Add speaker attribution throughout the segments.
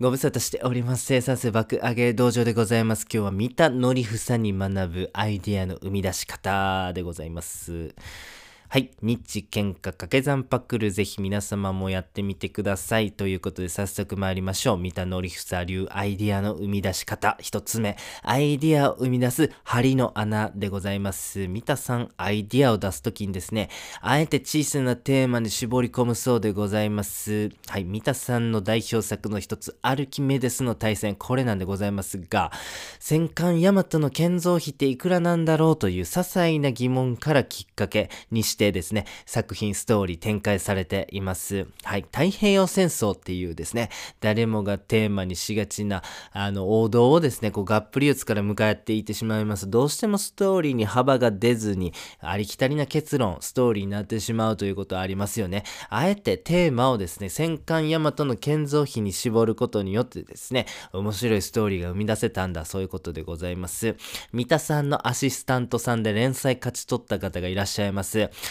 Speaker 1: ご無沙汰しております。生産性爆上げ道場でございます。今日は三田のりふさに学ぶアイディアの生み出し方でございます。はい。日喧嘩掛け算パックルぜひ皆様もやってみてください。ということで早速参りましょう。三田のりふさ流アイディアの生み出し方。一つ目。アイディアを生み出す針の穴でございます。三田さん、アイディアを出すときにですね、あえて小さなテーマに絞り込むそうでございます。はい。三田さんの代表作の一つ、アルキメデスの対戦、これなんでございますが、戦艦ヤマトの建造費っていくらなんだろうという些細な疑問からきっかけにしてですね、作品ストーリー展開されています。はい。太平洋戦争っていうですね、誰もがテーマにしがちな、あの、王道をですね、こう、がっぷり四つから向かっていってしまいます。どうしてもストーリーに幅が出ずに、ありきたりな結論、ストーリーになってしまうということはありますよね。あえてテーマをですね、戦艦ヤマトの建造費に絞ることによってですね、面白いストーリーが生み出せたんだ、そういうことでございます。三田さんのアシスタントさんで連載勝ち取った方がいらっしゃいます。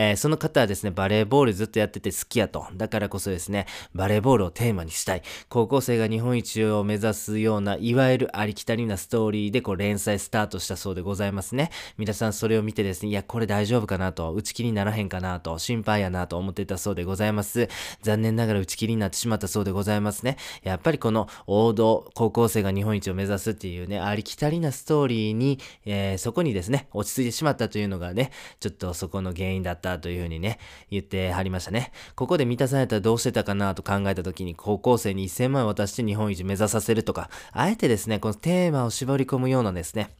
Speaker 1: えーその方はですね、バレーボールずっとやってて好きやと。だからこそですね、バレーボールをテーマにしたい。高校生が日本一を目指すような、いわゆるありきたりなストーリーでこう連載スタートしたそうでございますね。皆さんそれを見てですね、いや、これ大丈夫かなと、打ち切りにならへんかなと、心配やなと思ってたそうでございます。残念ながら打ち切りになってしまったそうでございますね。やっぱりこの王道、高校生が日本一を目指すっていうね、ありきたりなストーリーに、えーそこにですね、落ち着いてしまったというのがね、ちょっとそこの原因だったというふうにね、言ってはりましたね。ここで満たされたらどうしてたかなと考えた時に、高校生に1000万渡して日本一目指させるとか、あえてですね、このテーマを絞り込むようなですね、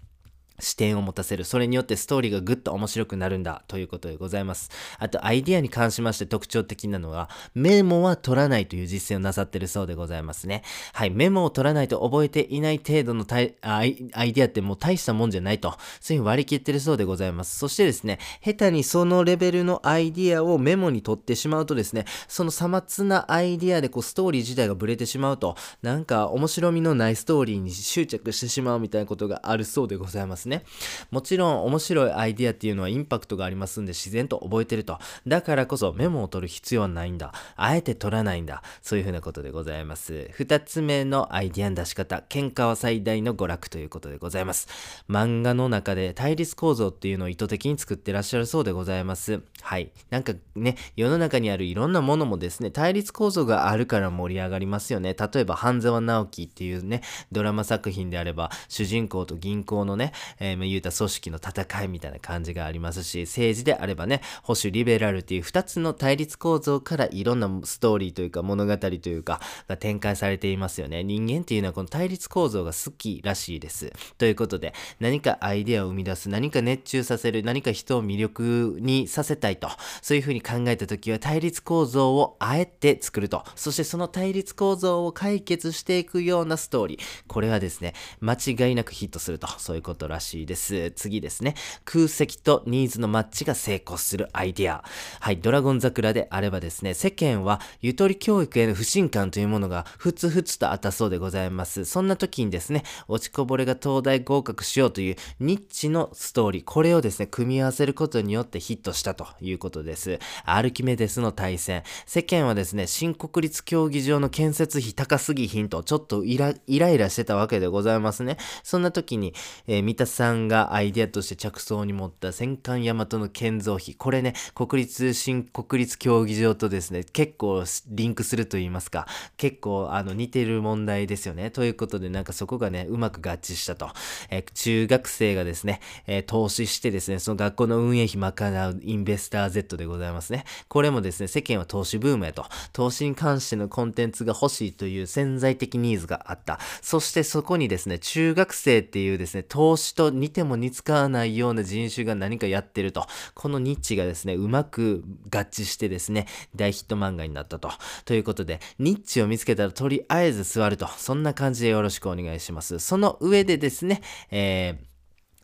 Speaker 1: 視点を持たせる。それによってストーリーがぐっと面白くなるんだということでございます。あと、アイディアに関しまして特徴的なのは、メモは取らないという実践をなさってるそうでございますね。はい、メモを取らないと覚えていない程度のアイアイディアってもう大したもんじゃないと、そういうふうに割り切ってるそうでございます。そしてですね、下手にそのレベルのアイディアをメモに取ってしまうとですね、そのさまつなアイディアでこうストーリー自体がブレてしまうと、なんか面白みのないストーリーに執着してしまうみたいなことがあるそうでございますね。ねもちろん面白いアイディアっていうのはインパクトがありますんで自然と覚えてると。だからこそメモを取る必要はないんだ。あえて取らないんだ。そういうふうなことでございます。二つ目のアイディアの出し方。喧嘩は最大の娯楽ということでございます。漫画の中で対立構造っていうのを意図的に作ってらっしゃるそうでございます。はい。なんかね、世の中にあるいろんなものもですね、対立構造があるから盛り上がりますよね。例えば、半沢直樹っていうね、ドラマ作品であれば、主人公と銀行のね、えーま言うた組織の戦いみたいな感じがありますし、政治であればね、保守リベラルっていう二つの対立構造からいろんなストーリーというか物語というかが展開されていますよね。人間っていうのはこの対立構造が好きらしいです。ということで、何かアイデアを生み出す、何か熱中させる、何か人を魅力にさせたいと、そういうふうに考えた時は対立構造をあえて作ると、そしてその対立構造を解決していくようなストーリー。これはですね、間違いなくヒットすると、そういうことらしいしいです。次ですね。空席とニーズのマッチが成功するアイデア。はい、ドラゴン桜であればですね、世間はゆとり教育への不信感というものがふつふつとあったそうでございます。そんな時にですね、落ちこぼれが東大合格しようというニッチのストーリー、これをですね、組み合わせることによってヒットしたということです。アルキメデスの対戦。世間はですね、新国立競技場の建設費高すぎひんと、ちょっとイライラしてたわけでございますね。そんな時に、えー三田さんがアイデアとして着想に持った戦艦大和の建造費。これね、国立、新国立競技場とですね、結構リンクすると言いますか、結構あの似てる問題ですよね。ということで、なんかそこがね、うまく合致したと。え中学生がですね、え投資してですね、その学校の運営費賄うインベスター Z でございますね。これもですね、世間は投資ブームやと。投資に関してのコンテンツが欲しいという潜在的ニーズがあった。そしてそこにですね、中学生っていうですね、投資と似ても似つかわないような人種が何かやってると。このニッチがですね、うまく合致してですね、大ヒット漫画になったと。ということで、ニッチを見つけたらとりあえず座ると。そんな感じでよろしくお願いします。その上でですね、えー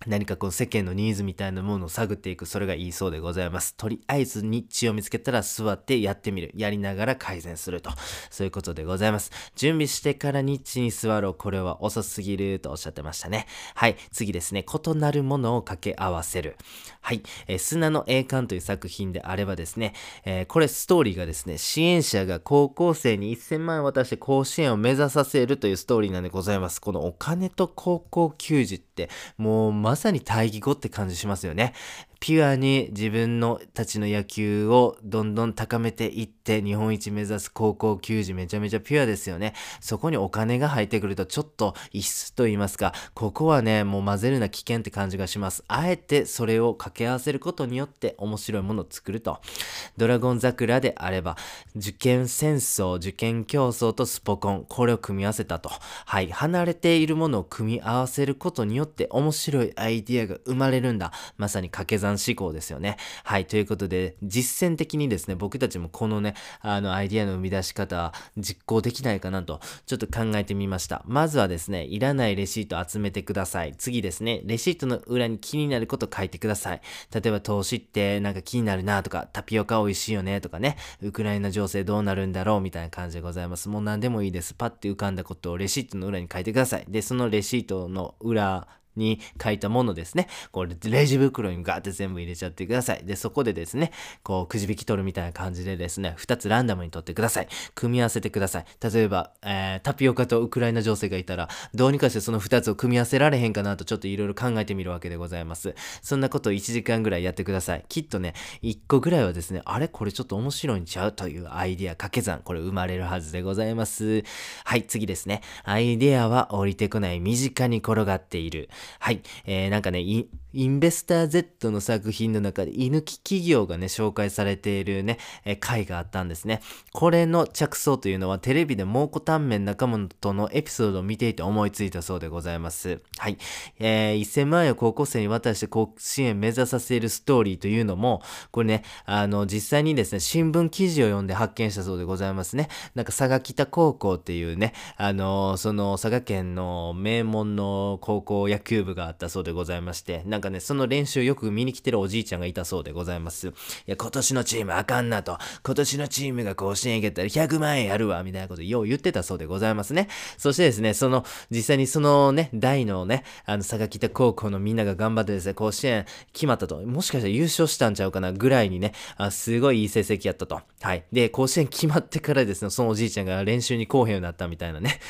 Speaker 1: 何かこう世間のニーズみたいなものを探っていく、それがいいそうでございます。とりあえずニッチを見つけたら座ってやってみる。やりながら改善すると。そういうことでございます。準備してからニッチに座ろう。これは遅すぎるとおっしゃってましたね。はい。次ですね。異なるものを掛け合わせる。はい。えー砂の栄冠という作品であればですね、えーこれストーリーがですね、支援者が高校生に1000万円渡して甲子園を目指させるというストーリーなんでございます。このお金と高校球児って、もうままさに対義語って感じしますよね。ピュアに自分のたちの野球をどんどん高めていって日本一目指す高校球児めちゃめちゃピュアですよね。そこにお金が入ってくるとちょっと異質と言いますか、ここはね、もう混ぜるな危険って感じがします。あえてそれを掛け合わせることによって面白いものを作ると。ドラゴン桜であれば、受験戦争、受験競争とスポコン、これを組み合わせたと。はい。離れているものを組み合わせることによって面白いアイディアが生まれるんだ。まさに掛け算思考ですよね。はい。ということで、実践的にですね、僕たちもこのね、あの、アイディアの生み出し方、実行できないかなと、ちょっと考えてみました。まずはですね、いらないレシート集めてください。次ですね、レシートの裏に気になること書いてください。例えば、投資ってなんか気になるなとか、タピオカ美味しいよねとかね、ウクライナ情勢どうなるんだろうみたいな感じでございます。もう何でもいいです。パッて浮かんだことをレシートの裏に書いてください。で、そのレシートの裏、に書いたものですね。これ、レジ袋にガーって全部入れちゃってください。で、そこでですね、こう、くじ引き取るみたいな感じでですね、2つランダムに取ってください。組み合わせてください。例えば、えー、タピオカとウクライナ情勢がいたら、どうにかしてその2つを組み合わせられへんかなとちょっといろいろ考えてみるわけでございます。そんなことを1時間ぐらいやってください。きっとね、1個ぐらいはですね、あれ？これちょっと面白いんちゃう？というアイディア掛け算、これ生まれるはずでございます。はい、次ですね。アイディアは降りてこない、身近に転がっている。はい、えーなんかね、インベスター Z の作品の中で、居抜き企業がね、紹介されているね、え回があったんですね。これの着想というのは、テレビで蒙古タンメン仲間とのエピソードを見ていて思いついたそうでございます。はい。えー1000万円を高校生に渡して甲子園目指させるストーリーというのも、これね、あの、実際にですね、新聞記事を読んで発見したそうでございますね。なんか佐賀北高校っていうね、あの、その佐賀県の名門の高校野球部があったそうでございまして、なんかね、その練習よく見に来てるおじいちゃんがいたそうでございます。いや、今年のチームあかんなと、今年のチームが甲子園行けたら100万円やるわ、みたいなことよう言ってたそうでございますね。そしてですね、その、実際にそのね、大のね、あの、佐賀北高校のみんなが頑張ってですね、甲子園決まったと。もしかしたら優勝したんちゃうかなぐらいにね、あすごいいい成績やったと。はい。で、甲子園決まってからですね、そのおじいちゃんが練習に来おへんようになったみたいなね。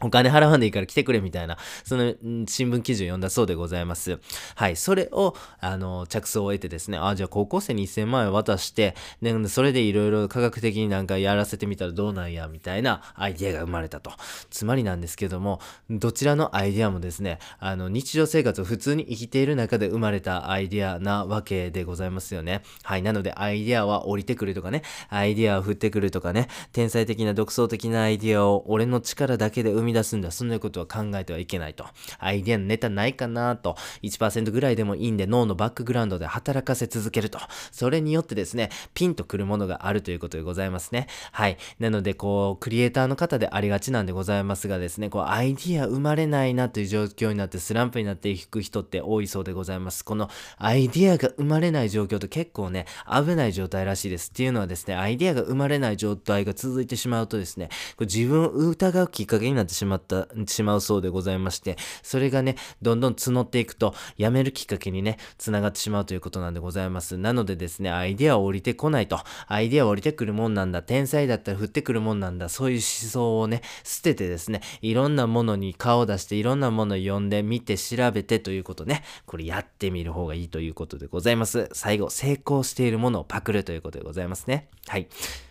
Speaker 1: お金払わんでいいから来てくれみたいな、その新聞記事を読んだそうでございます。はい。それを、あの、着想を得てですね、あ、じゃあ高校生に1000万円渡して、で、それでいろいろ科学的になんかやらせてみたらどうなんや、みたいなアイディアが生まれたと。つまりなんですけども、どちらのアイディアもですね、あの、日常生活を普通に生きている中で生まれたアイディアなわけでございますよね。はい。なので、アイディアは降りてくるとかね、アイディアを降ってくるとかね、天才的な独創的なアイディアを俺の力だけで生みみ出すんだ。そんなことは考えてはいけないと。アイディアのネタないかなと。1%ぐらいでもいいんで脳のバックグラウンドで働かせ続けると。それによってですね、ピンとくるものがあるということでございますね。はい。なので、こう、クリエイターの方でありがちなんでございますがですね、こう、アイディア生まれないなという状況になってスランプになっていく人って多いそうでございます。このアイディアが生まれない状況って結構ね、危ない状態らしいです。っていうのはですね、アイディアが生まれない状態が続いてしまうとですね、こう自分を疑うきっかけになってしまった、しまうそうでございまして、それがね、どんどん募っていくと、やめるきっかけにね、繋がってしまうということなんでございます。なのでですね、アイデアは降りてこないと、アイデアは降りてくるもんなんだ、天才だったら降ってくるもんなんだ、そういう思想をね、捨ててですね、いろんなものに顔を出して、いろんなものを読んで、見て、調べてということね、これやってみる方がいいということでございます。最後、成功しているものをパクるということでございますね。はい。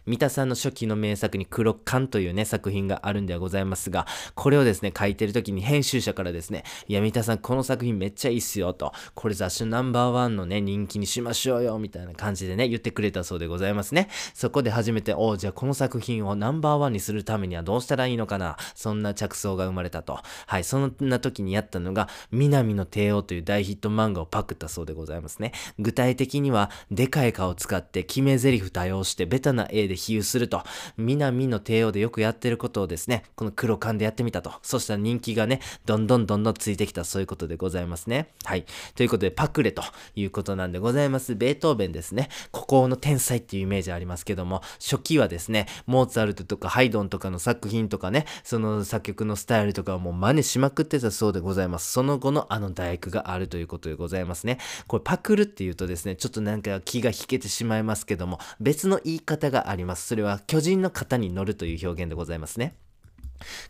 Speaker 1: 三田さんの初期の名作に黒缶というね、作品があるんではございますが、これをですね、書いてる時に編集者からですね、いや、三田さん、この作品めっちゃいいっすよ、と。これ雑誌ナンバーワンのね、人気にしましょうよ、みたいな感じでね、言ってくれたそうでございますね。そこで初めて、おうじゃあこの作品をナンバーワンにするためにはどうしたらいいのかな？そんな着想が生まれたと。はい、そんな時にやったのが、南の帝王という大ヒット漫画をパクったそうでございますね。具体的には、でかい顔を使って決め台詞多用して、ベタな絵で比喩すると、南の帝王でよくやってることをですね、この黒缶でやってみたと。そしたら人気がね、どんどんどんどんついてきた、そういうことでございますね。はい。ということで、パクレということなんでございます。ベートーベンですね。孤高の天才っていうイメージありますけども、初期はですね、モーツァルトとかハイドンとかの作品とかね、その作曲のスタイルとかをもう真似しまくってたそうでございます。その後のあの大工があるということでございますね。これパクるっていうとですね、ちょっとなんか気が引けてしまいますけども、別の言い方があります。ますそれは巨人の型に乗るという表現でございますね。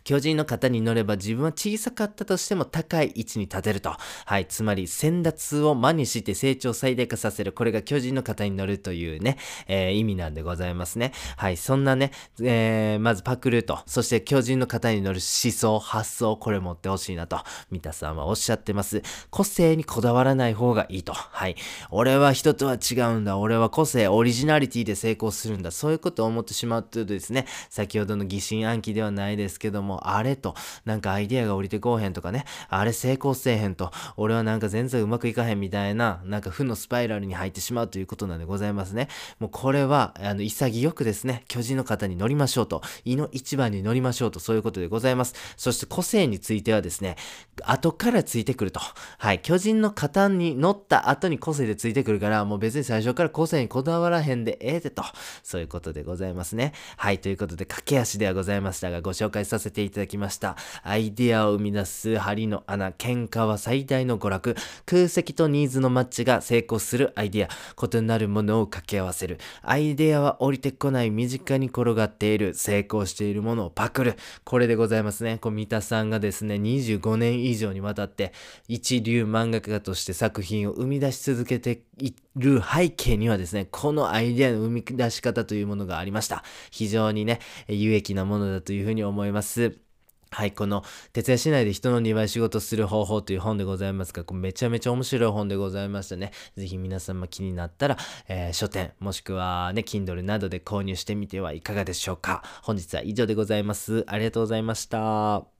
Speaker 1: 巨人の型に乗れば自分は小さかったとしても高い位置に立てると。はい。つまり、先達を真にして成長最大化させる。これが巨人の型に乗るというね、えー、意味なんでございますね。はい。そんなね、えー、まずパクると、そして巨人の型に乗る思想、発想、これ持ってほしいなと、三田さんはおっしゃってます。個性にこだわらない方がいいと。はい。俺は人とは違うんだ。俺は個性、オリジナリティで成功するんだ。そういうことを思ってしまうとですね、先ほどの疑心暗鬼ではないですけども、あれと、なんかアイデアが降りてこうへんとかね、あれ成功せえへんと、俺はなんか全然うまくいかへんみたいな、なんか負のスパイラルに入ってしまうということなんでございますね。もうこれは、あの、潔くですね、巨人の方に乗りましょうと、胃の一番に乗りましょうと、そういうことでございます。そして個性についてはですね、後からついてくると。はい、巨人の型に乗った後に個性でついてくるから、もう別に最初から個性にこだわらへんでええでと、そういうことでございますね。はい、ということで駆け足ではございましたが、ご紹介させていただきました。アイデアを生み出す針の穴、喧嘩は最大の娯楽、空席とニーズのマッチが成功するアイデア、異なるものを掛け合わせる。アイデアは降りてこない身近に転がっている、成功しているものをパクる。これでございますね。こう三田さんがですね、25年以上にわたって一流漫画家として作品を生み出し続けている背景にはですね、このアイデアの生み出し方というものがありました。非常にね、有益なものだというふうに思います。はい、この、徹夜しないで人の2倍仕事する方法という本でございますが、これめちゃめちゃ面白い本でございましたね。ぜひ皆様気になったら、えー、書店、もしくはね、Kindle などで購入してみてはいかがでしょうか。本日は以上でございます。ありがとうございました。